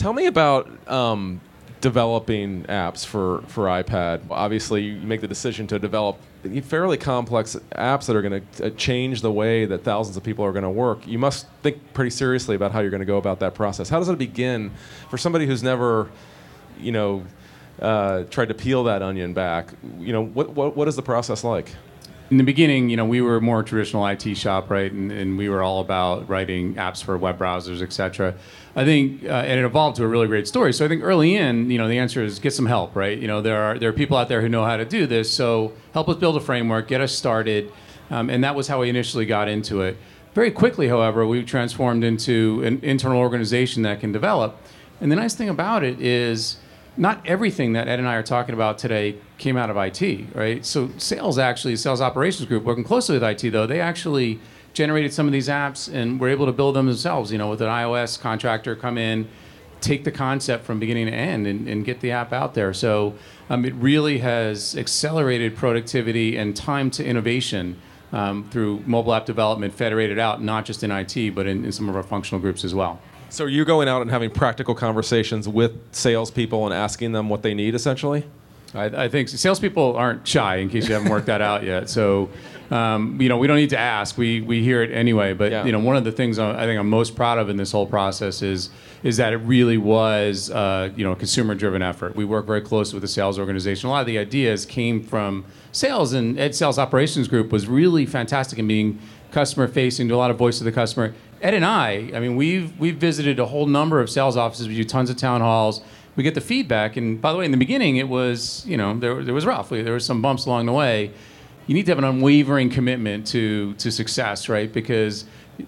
Tell me about um, developing apps for, for iPad. Obviously, you make the decision to develop fairly complex apps that are going to change the way that thousands of people are going to work. You must think pretty seriously about how you're going to go about that process. How does it begin for somebody who's never, you know, uh, tried to peel that onion back? You know, what, what, what is the process like? In the beginning, you know, we were more traditional IT shop, right, and, and we were all about writing apps for web browsers, et cetera. I think, uh, and it evolved to a really great story. So I think early in, you know, the answer is get some help, right? You know, there are there are people out there who know how to do this, so help us build a framework, get us started, um, and that was how we initially got into it. Very quickly, however, we transformed into an internal organization that can develop. And the nice thing about it is not everything that Ed and I are talking about today came out of IT, right? So sales actually, sales operations group, working closely with IT though, they actually generated some of these apps and were able to build them themselves. You know, with an iOS contractor come in, take the concept from beginning to end and, and get the app out there. So um, it really has accelerated productivity and time to innovation um, through mobile app development federated out, not just in IT, but in, in some of our functional groups as well. So you're going out and having practical conversations with salespeople and asking them what they need, essentially. I, I think salespeople aren't shy, in case you haven't worked that out yet. So, um, you know, we don't need to ask. We we hear it anyway. But yeah. you know, one of the things I think I'm most proud of in this whole process is is that it really was uh, you know a consumer-driven effort. We work very closely with the sales organization. A lot of the ideas came from sales, and Ed Sales Operations Group was really fantastic in being customer-facing, do a lot of voice of the customer Ed and I, I mean, we've we've visited a whole number of sales offices. We do tons of town halls. We get the feedback, and by the way, in the beginning, it was you know there there was rough. There was some bumps along the way. You need to have an unwavering commitment to to success, right? Because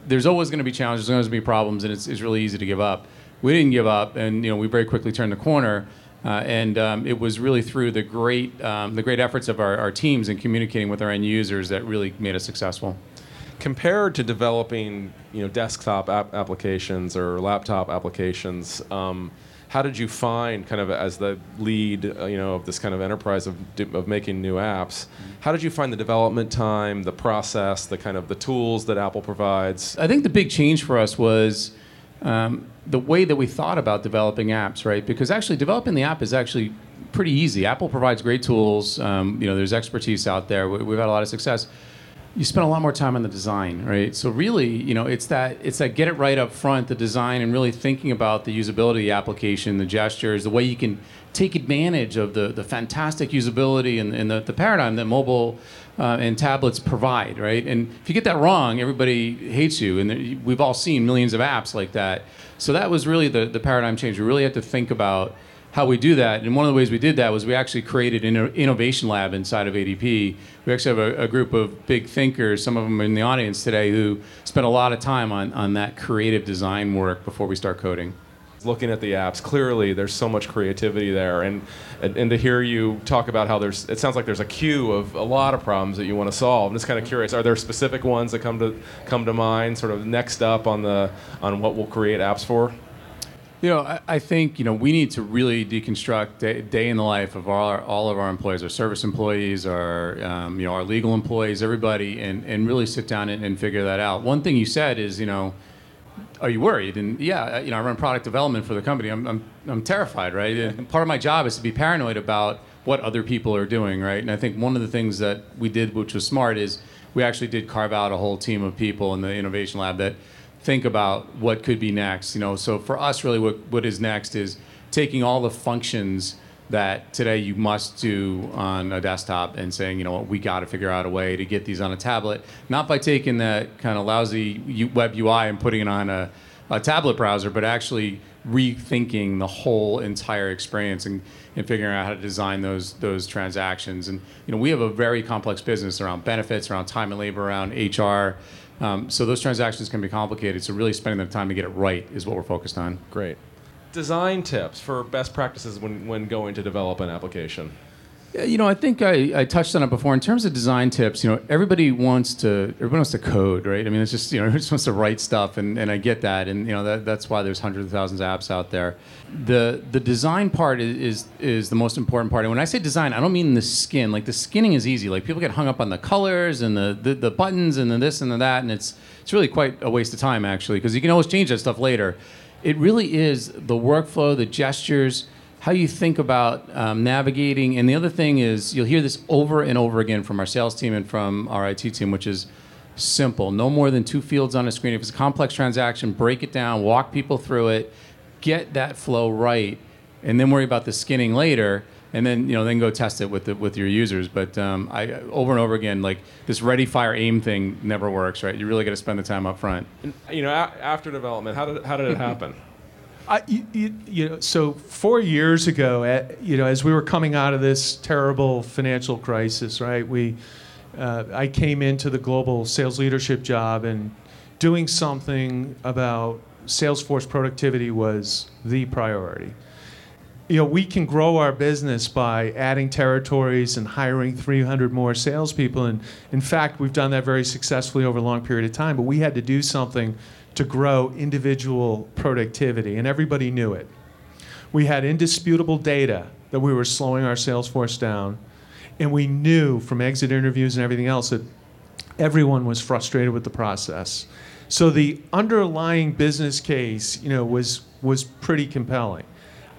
there's always going to be challenges, there's always going to be problems, and it's, it's really easy to give up. We didn't give up, and you know we very quickly turned the corner. Uh, and um, it was really through the great, um, the great efforts of our, our teams in communicating with our end users that really made us successful compared to developing you know desktop ap- applications or laptop applications um, how did you find kind of as the lead uh, you know of this kind of enterprise of, of making new apps how did you find the development time the process the kind of the tools that apple provides? I think the big change for us was um, the way that we thought about developing apps right? Because actually developing the app is actually pretty easy. Apple provides great tools. Um, you know there's expertise out there. We've had a lot of success you spend a lot more time on the design, right? So really, you know, it's that it's that get it right up front, the design, and really thinking about the usability of the application, the gestures, the way you can take advantage of the, the fantastic usability and, and the, the paradigm that mobile uh, and tablets provide, right? And if you get that wrong, everybody hates you, and we've all seen millions of apps like that. So that was really the, the paradigm change. We really had to think about how we do that. And one of the ways we did that was we actually created an innovation lab inside of ADP. We actually have a, a, group of big thinkers, some of them in the audience today, who spent a lot of time on, on that creative design work before we start coding. Looking at the apps, clearly there's so much creativity there, and, and, and to hear you talk about how there's, it sounds like there's a queue of a lot of problems that you want to solve. I'm just kind of curious, are there specific ones that come to come to mind, sort of next up on the on what we'll create apps for? You know, I, I, think you know we need to really deconstruct day, day in the life of all our, all of our employees, our service employees, our um, you know our legal employees, everybody, and, and really sit down and, and figure that out. One thing you said is you know, are you worried? And yeah, you know, I run product development for the company. I'm I'm, I'm terrified, right? And part of my job is to be paranoid about what other people are doing, right? And I think one of the things that we did, which was smart, is we actually did carve out a whole team of people in the innovation lab that think about what could be next. You know, so for us, really, what, what is next is taking all the functions that today you must do on a desktop and saying, you know what, we got to figure out a way to get these on a tablet, not by taking that kind of lousy web UI and putting it on a, a tablet browser, but actually rethinking the whole entire experience and, and figuring out how to design those those transactions. And you know, we have a very complex business around benefits, around time and labor, around HR. Um, so those transactions can be complicated. So really spending the time to get it right is what we're focused on. Great. Design tips for best practices when, when going to develop an application. You know, I think I, I touched on it before. In terms of design tips, you know, everybody wants to everybody wants to code, right? I mean, it's just you know, everyone just wants to write stuff, and, and I get that, and you know, that, that's why there's hundreds of thousands of apps out there. The the design part is, is is the most important part. And when I say design, I don't mean the skin. Like the skinning is easy. Like people get hung up on the colors and the the, the buttons and the this and the that, and it's it's really quite a waste of time actually, because you can always change that stuff later it really is the workflow, the gestures, how you think about um, navigating. And the other thing is, you'll hear this over and over again from our sales team and from our IT team, which is simple. No more than two fields on a screen. If it's a complex transaction, break it down, walk people through it, get that flow right, and then worry about the skinning later. And then you know, then go test it with the, with your users. But um, I over and over again, like this ready, fire, aim thing never works, right? You really got to spend the time up front. You know, a- after development, how did how did it happen? I, you, you, know, so four years ago, eh, you know, as we were coming out of this terrible financial crisis, right? We, uh, I came into the global sales leadership job, and doing something about Salesforce productivity was the priority. You know, we can grow our business by adding territories and hiring 300 more salespeople, and in fact, we've done that very successfully over a long period of time. But we had to do something to grow individual productivity, and everybody knew it. We had indisputable data that we were slowing our sales force down, and we knew from exit interviews and everything else that everyone was frustrated with the process. So the underlying business case, you know, was was pretty compelling.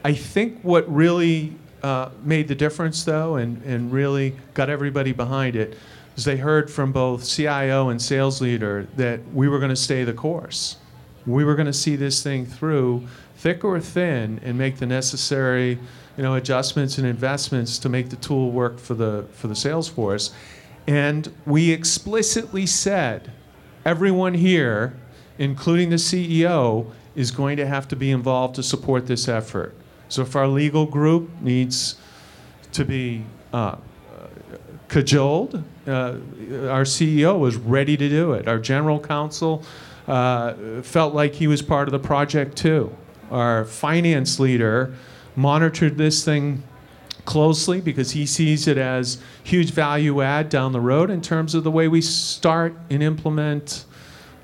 I think what really uh, made the difference, though, and, and really got everybody behind it, is they heard from both CIO and sales leader that we were going to stay the course. We were going to see this thing through, thick or thin, and make the necessary, you know, adjustments and investments to make the tool work for the for the sales force. And we explicitly said, everyone here, including the CEO, is going to have to be involved to support this effort. So if our legal group needs to be uh, cajoled, uh, our CEO was ready to do it. Our general counsel uh, felt like he was part of the project too. Our finance leader monitored this thing closely because he sees it as huge value add down the road in terms of the way we start and implement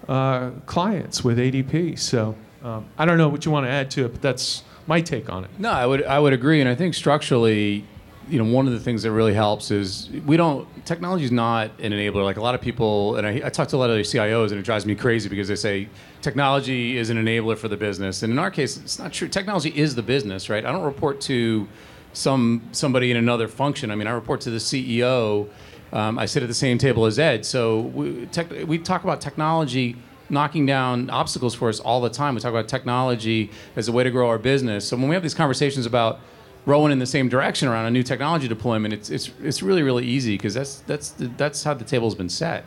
uh, clients with ADP. So um, I don't know what you want to add to it, but that's my take on it. No, I would I would agree, and I think structurally, you know, one of the things that really helps is we don't. Technology is not an enabler. Like a lot of people, and I, I talk to a lot of CIOs, and it drives me crazy because they say technology is an enabler for the business, and in our case, it's not true. Technology is the business, right? I don't report to some somebody in another function. I mean, I report to the CEO. Um, I sit at the same table as Ed. So we, tech, we talk about technology knocking down obstacles for us all the time. We talk about technology as a way to grow our business. So when we have these conversations about rowing in the same direction around a new technology deployment, it's it's it's really really easy because that's that's that's how the table's been set.